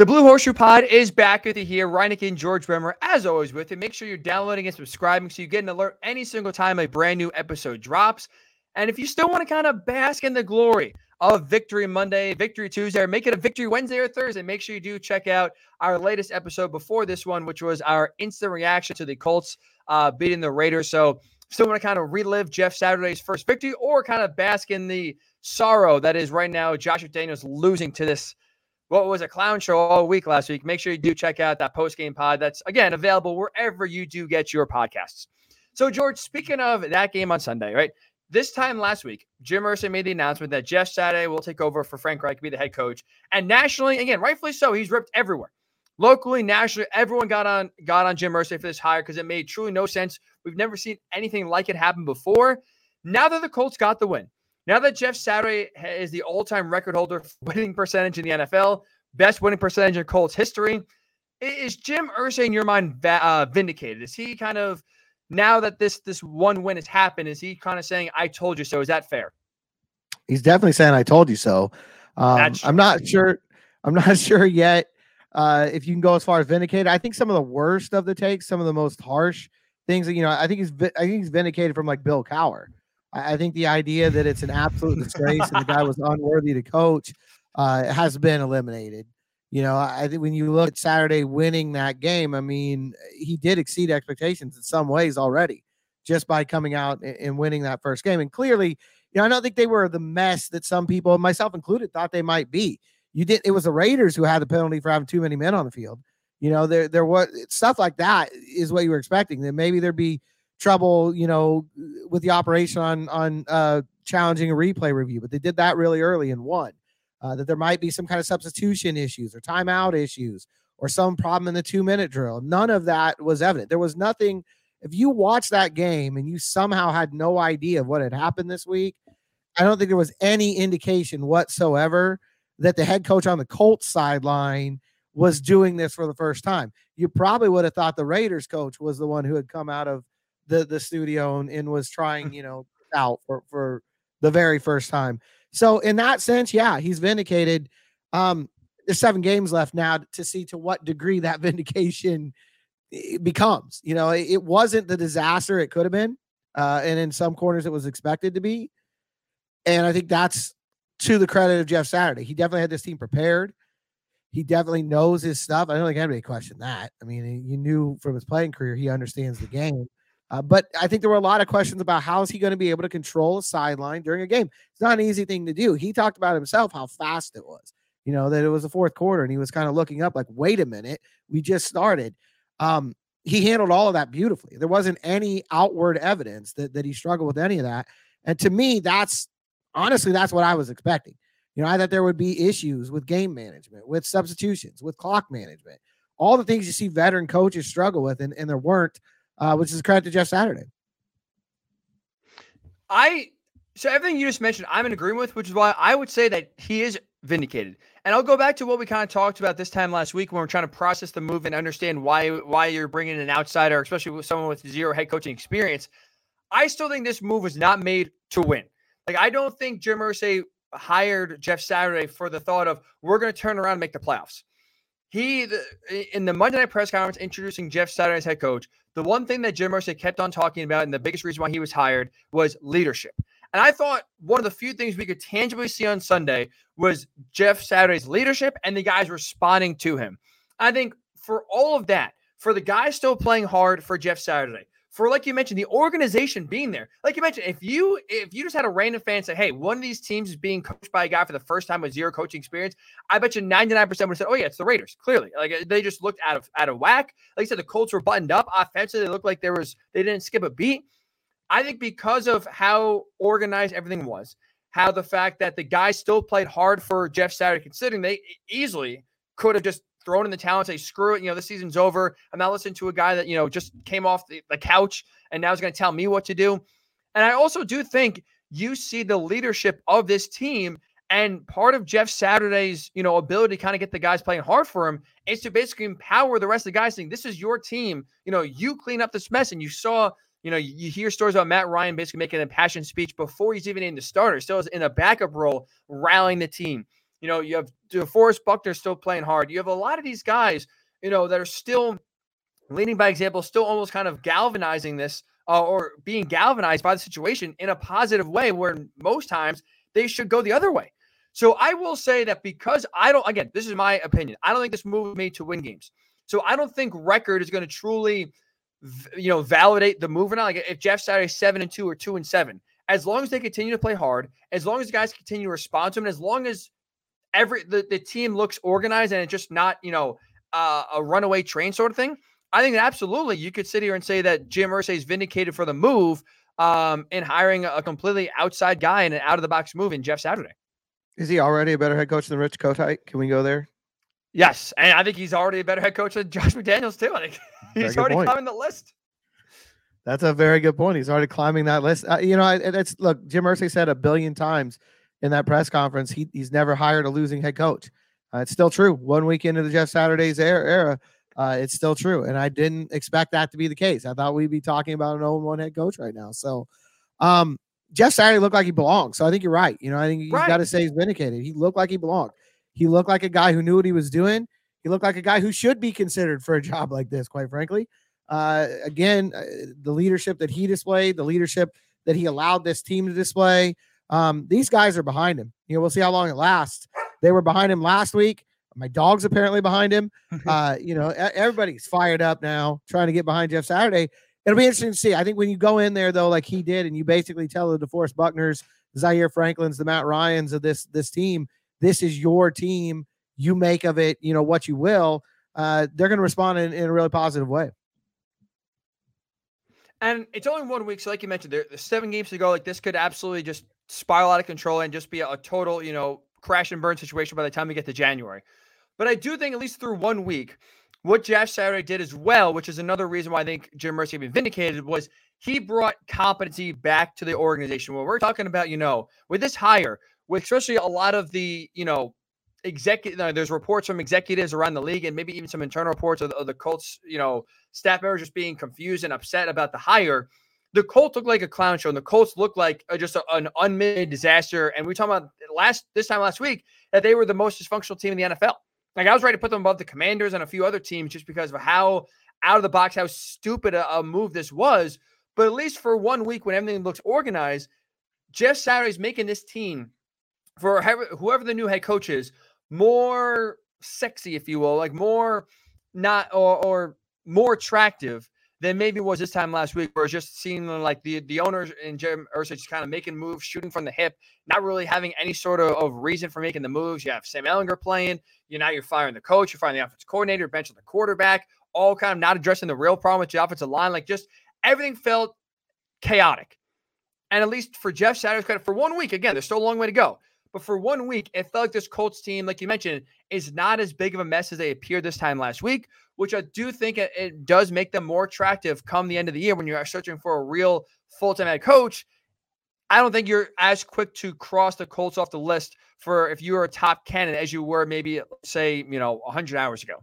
The Blue Horseshoe Pod is back with you here. Ryan Hickey and George Bremer, as always, with you. Make sure you're downloading and subscribing so you get an alert any single time a brand new episode drops. And if you still want to kind of bask in the glory of Victory Monday, Victory Tuesday, or make it a Victory Wednesday or Thursday, make sure you do check out our latest episode before this one, which was our instant reaction to the Colts uh, beating the Raiders. So, still want to kind of relive Jeff Saturday's first victory or kind of bask in the sorrow that is right now Josh McDaniels losing to this what was a clown show all week last week. Make sure you do check out that post game pod. That's again available wherever you do get your podcasts. So, George, speaking of that game on Sunday, right? This time last week, Jim Irsay made the announcement that Jeff Saturday will take over for Frank Reich to be the head coach. And nationally, again, rightfully so, he's ripped everywhere. Locally, nationally, everyone got on got on Jim Irsay for this hire because it made truly no sense. We've never seen anything like it happen before. Now that the Colts got the win, now that Jeff Saturday is the all-time record holder for winning percentage in the NFL, best winning percentage in Colts history, is Jim Irsay in your mind uh, vindicated? Is he kind of now that this this one win has happened? Is he kind of saying "I told you so"? Is that fair? He's definitely saying "I told you so." Um, I'm not sure. I'm not sure yet uh, if you can go as far as vindicated. I think some of the worst of the takes, some of the most harsh things that you know, I think he's I think he's vindicated from like Bill Cowher. I think the idea that it's an absolute disgrace and the guy was unworthy to coach uh, has been eliminated. You know, I think when you look at Saturday winning that game, I mean, he did exceed expectations in some ways already just by coming out and winning that first game. And clearly, you know, I don't think they were the mess that some people, myself included, thought they might be. You did. It was the Raiders who had the penalty for having too many men on the field. You know, there there was stuff like that is what you were expecting. That maybe there'd be trouble, you know, with the operation on on uh, challenging a replay review, but they did that really early and won. Uh, that there might be some kind of substitution issues or timeout issues or some problem in the two minute drill. None of that was evident. There was nothing. If you watch that game and you somehow had no idea of what had happened this week, I don't think there was any indication whatsoever that the head coach on the Colts sideline was doing this for the first time. You probably would have thought the Raiders coach was the one who had come out of the the studio and, and was trying, you know, out for for the very first time. So in that sense, yeah, he's vindicated. Um, there's seven games left now to see to what degree that vindication becomes. You know, it, it wasn't the disaster it could have been, uh, and in some corners it was expected to be. And I think that's to the credit of Jeff Saturday. He definitely had this team prepared. He definitely knows his stuff. I don't think anybody questioned that. I mean, you knew from his playing career he understands the game. Uh, but I think there were a lot of questions about how is he going to be able to control a sideline during a game. It's not an easy thing to do. He talked about himself how fast it was. You know that it was the fourth quarter, and he was kind of looking up like, "Wait a minute, we just started." Um, he handled all of that beautifully. There wasn't any outward evidence that that he struggled with any of that. And to me, that's honestly that's what I was expecting. You know, I thought there would be issues with game management, with substitutions, with clock management, all the things you see veteran coaches struggle with, and, and there weren't uh, which is credit to Jeff Saturday. I so everything you just mentioned, I'm in agreement with, which is why I would say that he is vindicated. And I'll go back to what we kind of talked about this time last week when we're trying to process the move and understand why why you're bringing an outsider, especially with someone with zero head coaching experience. I still think this move was not made to win. Like I don't think Jim Irsay hired Jeff Saturday for the thought of we're going to turn around and make the playoffs. He the, in the Monday night press conference introducing Jeff Saturday as head coach the one thing that Jim Irsay kept on talking about, and the biggest reason why he was hired, was leadership. And I thought one of the few things we could tangibly see on Sunday was Jeff Saturday's leadership and the guys responding to him. I think for all of that, for the guys still playing hard for Jeff Saturday, for like you mentioned, the organization being there. Like you mentioned, if you if you just had a random fan say, "Hey, one of these teams is being coached by a guy for the first time with zero coaching experience," I bet you ninety nine percent would have said, "Oh yeah, it's the Raiders." Clearly, like uh, they just looked out of out of whack. Like I said, the Colts were buttoned up offensively. They looked like there was they didn't skip a beat. I think because of how organized everything was, how the fact that the guys still played hard for Jeff Saturday, considering they easily could have just thrown in the and say, screw it, you know, the season's over. I'm not listening to a guy that, you know, just came off the, the couch and now is going to tell me what to do. And I also do think you see the leadership of this team. And part of Jeff Saturday's, you know, ability to kind of get the guys playing hard for him is to basically empower the rest of the guys saying, this is your team. You know, you clean up this mess. And you saw, you know, you hear stories about Matt Ryan basically making a passion speech before he's even in the starter, still is in a backup role, rallying the team. You know, you have DeForest Buckner still playing hard. You have a lot of these guys, you know, that are still leading by example, still almost kind of galvanizing this uh, or being galvanized by the situation in a positive way, where most times they should go the other way. So I will say that because I don't, again, this is my opinion. I don't think this moved me to win games. So I don't think record is going to truly, you know, validate the move or not. Like if Jeff Saturday seven and two or two and seven, as long as they continue to play hard, as long as the guys continue to respond to them, as long as every the, the team looks organized and it's just not you know uh, a runaway train sort of thing. I think absolutely you could sit here and say that Jim Irsay is vindicated for the move um, in hiring a completely outside guy and an out of the box move in Jeff Saturday. Is he already a better head coach than Rich Kotite? Can we go there? Yes, and I think he's already a better head coach than Josh McDaniels too. I think he's already point. climbing the list. That's a very good point. He's already climbing that list. Uh, you know, I, it's look. Jim Irsay said a billion times in that press conference, he, he's never hired a losing head coach. Uh, it's still true. One week into the Jeff Saturdays era, uh, it's still true. And I didn't expect that to be the case. I thought we'd be talking about an 0 1 head coach right now. So, um, Jeff Saturday looked like he belonged. So I think you're right. You know, I think you right. got to say he's vindicated. He looked like he belonged. He looked like a guy who knew what he was doing. He looked like a guy who should be considered for a job like this, quite frankly. Uh, again, uh, the leadership that he displayed, the leadership that he allowed this team to display, um, these guys are behind him. You know, we'll see how long it lasts. They were behind him last week. My dog's apparently behind him. Uh, you know, everybody's fired up now, trying to get behind Jeff Saturday. It'll be interesting to see. I think when you go in there though, like he did, and you basically tell the DeForest Buckners, Zaire Franklin's, the Matt Ryan's of this this team, this is your team. You make of it, you know, what you will. Uh, they're going to respond in, in a really positive way. And it's only one week, so like you mentioned, there, seven games to go. Like this could absolutely just spiral out of control and just be a, total, you know, crash and burn situation by the time we get to January. But I do think, at least through one week, what Jeff Saturday did as well, which is another reason why I think Jim Irsay been vindicated, was he brought competency back to the organization. When we're talking about, you know, with this hire, with especially a lot of the, you know, executive, there's reports from executives around the league and maybe even some internal reports of, of the Colts, you know, staff members just being confused and upset about the hire the Colts look like a clown show, and the Colts look like just a, an unmitigated disaster. And we talked about last this time last week that they were the most dysfunctional team in the NFL. Like I was ready to put them above the Commanders and a few other teams just because of how out of the box, how stupid a, a move this was. But at least for one week, when everything looks organized, Jeff Saturday's making this team for whoever the new head coach is more sexy, if you will, like more not or or more attractive than maybe was this time last week, where it's just seeing like the the owners and Jim Irsay just kind of making moves, shooting from the hip, not really having any sort of, of reason for making the moves. You have Sam Ehlinger playing. You now you're firing the coach, you're firing the offensive coordinator, benching the quarterback, all kind of not addressing the real problem with the offensive line. Like just everything felt chaotic. And at least for Jeff Saturday's credit, for one week, again, there's still a long way to go. But for one week, it felt like this Colts team, like you mentioned, is not as big of a mess as they appeared this time last week, which I do think it, it does make them more attractive come the end of the year when you're searching for a real full time head coach. I don't think you're as quick to cross the Colts off the list for if you were a top candidate as you were maybe, say, you know, 100 hours ago.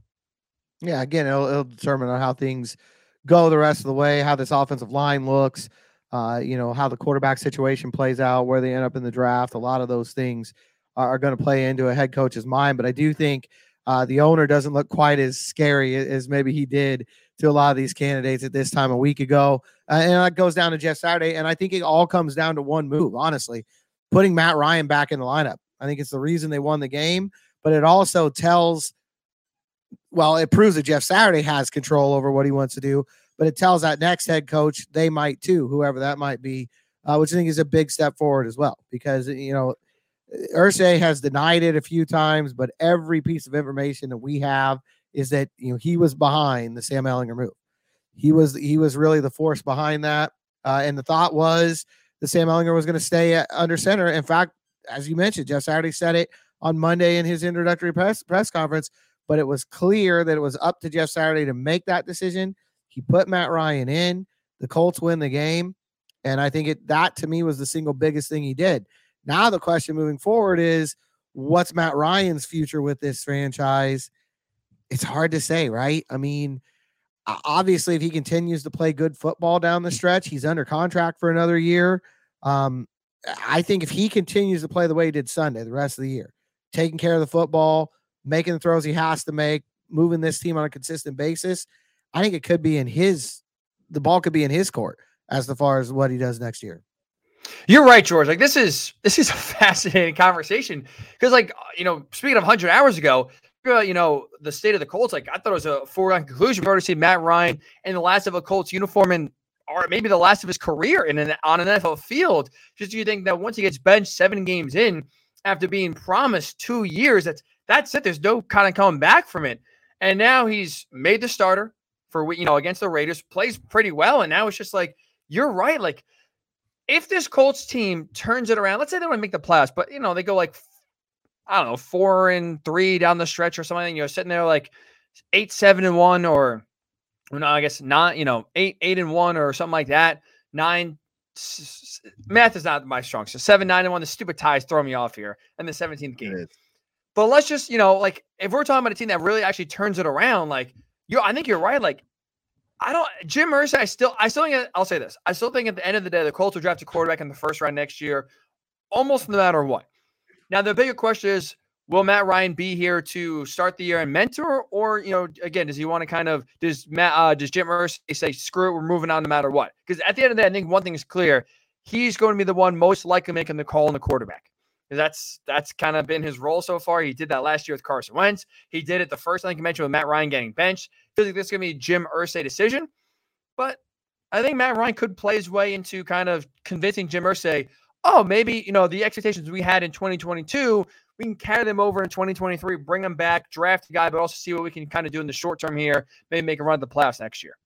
Yeah, again, it'll, it'll determine on how things go the rest of the way, how this offensive line looks uh, you know, how the quarterback situation plays out, where they end up in the draft. A lot of those things are, are going to play into a head coach's mind. But I do think uh, the owner doesn't look quite as scary as maybe he did to a lot of these candidates at this time a week ago. Uh, and that goes down to Jeff Saturday. And I think it all comes down to one move, honestly, putting Matt Ryan back in the lineup. I think it's the reason they won the game, but it also tells, well, it proves that Jeff Saturday has control over what he wants to do, but it tells that next head coach they might too, whoever that might be, uh, which I think is a big step forward as well. Because you know, Irsay has denied it a few times, but every piece of information that we have is that you know he was behind the Sam Ehlinger move. He was he was really the force behind that, uh, and the thought was that Sam Ehlinger was going to stay at, under center. In fact, as you mentioned, Jeff Saturday said it on Monday in his introductory press press conference. But it was clear that it was up to Jeff Saturday to make that decision. He put Matt Ryan in. The Colts win the game, and I think it that to me was the single biggest thing he did. Now the question moving forward is, what's Matt Ryan's future with this franchise? It's hard to say, right? I mean, obviously, if he continues to play good football down the stretch, he's under contract for another year. Um, I think if he continues to play the way he did Sunday, the rest of the year, taking care of the football, making the throws he has to make, moving this team on a consistent basis, I think it could be in his the ball could be in his court as far as what he does next year. You're right, George. Like this is this is a fascinating conversation because, like you know, speaking of 100 hours ago, uh, you know, the state of the Colts. Like I thought it was a foregone conclusion. We've already seen Matt Ryan in the last of a Colts uniform and or maybe the last of his career in an on an NFL field. Just do you think that once he gets benched seven games in after being promised two years, that's that's it. There's no kind of coming back from it. And now he's made the starter for you know against the Raiders, plays pretty well, and now it's just like you're right. Like if this Colts team turns it around, let's say they want to make the playoffs, but you know they go like I don't know four and three down the stretch or something. You know, sitting there like eight, seven and one, or no, I guess not. You know, eight, eight and one, or something like that. Nine. Math is not my strong. So seven, nine, and one. The stupid ties throw me off here. And the 17th game. But let's just, you know, like if we're talking about a team that really actually turns it around, like you, I think you're right. Like I don't Jim Irsay. I still, I still think. I'll say this. I still think at the end of the day, the Colts will draft a quarterback in the first round next year, almost no matter what. Now the bigger question is, will Matt Ryan be here to start the year and mentor, or you know, again, does he want to kind of does Matt uh, does Jim Irsay say screw it, we're moving on no matter what? Because at the end of the day, I think one thing is clear: he's going to be the one most likely making the call on the quarterback. That's that's kind of been his role so far. He did that last year with Carson Wentz. He did it the first thing you mentioned with Matt Ryan getting benched. Feels like this is going to be a Jim Irsay decision, but I think Matt Ryan could play his way into kind of convincing Jim Irsay, oh, maybe you know the expectations we had in 2022, we can carry them over in 2023, bring them back, draft a guy, but also see what we can kind of do in the short term here, maybe make a run at the playoffs next year.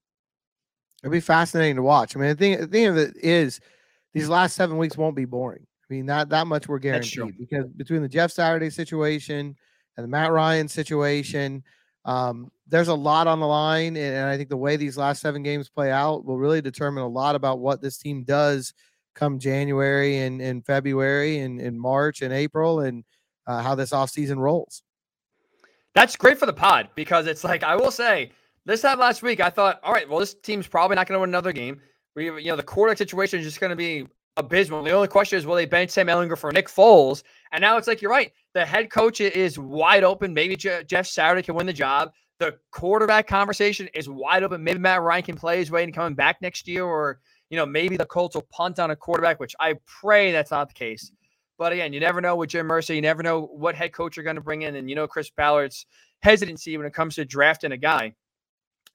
It'll be fascinating to watch. I mean, the thing, the thing of it is, these last seven weeks won't be boring. I mean, that that much we're guaranteed because between the Jeff Saturday situation and the Matt Ryan situation, um, there's a lot on the line, and, I think the way these last seven games play out will really determine a lot about what this team does come January and, and February and, and March and April and uh, how this offseason rolls. That's great for the pod because it's like I will say this time last week I thought, all right, well this team's probably not going to win another game. We, you know, the quarterback situation is just going to be abysmal. The only question is, will they bench Sam Ehlinger for Nick Foles? And now it's like you're right. The head coach is wide open. Maybe Jeff Saturday can win the job. The quarterback conversation is wide open. Maybe Matt Ryan can play his way and coming back next year, or you know maybe the Colts will punt on a quarterback, which I pray that's not the case. But again, you never know with Jim Irsay. You never know what head coach you're going to bring in, and you know Chris Ballard's hesitancy when it comes to drafting a guy.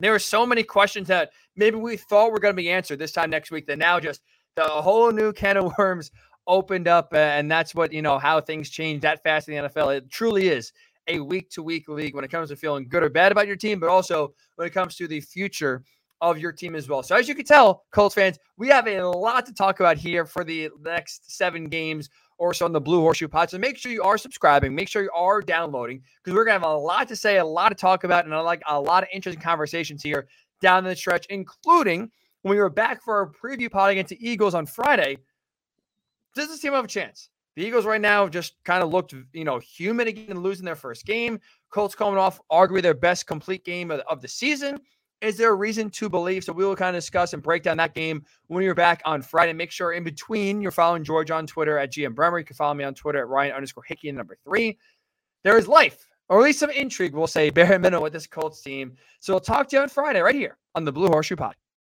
There are so many questions that maybe we thought were going to be answered this time next week that now just the whole new can of worms opened up, and that's what you know how things change that fast in the NFL. It truly is a week to week league when it comes to feeling good or bad about your team, but also when it comes to the future of your team as well. So as you can tell, Colts fans, we have a lot to talk about here for the next seven games or so on the Blue Horseshoe Pod. So make sure you are subscribing, make sure you are downloading because we're gonna have a lot to say, a lot to talk about, and I like a lot of interesting conversations here down the stretch, including when we were back for our preview pod against the Eagles on Friday, does this team have a chance? The Eagles right now just kind of looked, you know, human again, losing their first game. Colts coming off arguably their best complete game of, of the season. Is there a reason to believe? So we will kind of discuss and break down that game when you're back on Friday. Make sure in between you're following George on Twitter at GM Bremer. You can follow me on Twitter at Ryan underscore Hickey number three. There is life, or at least some intrigue, we'll say, bare minimum with this Colts team. So we'll talk to you on Friday right here on the Blue Horseshoe Pod.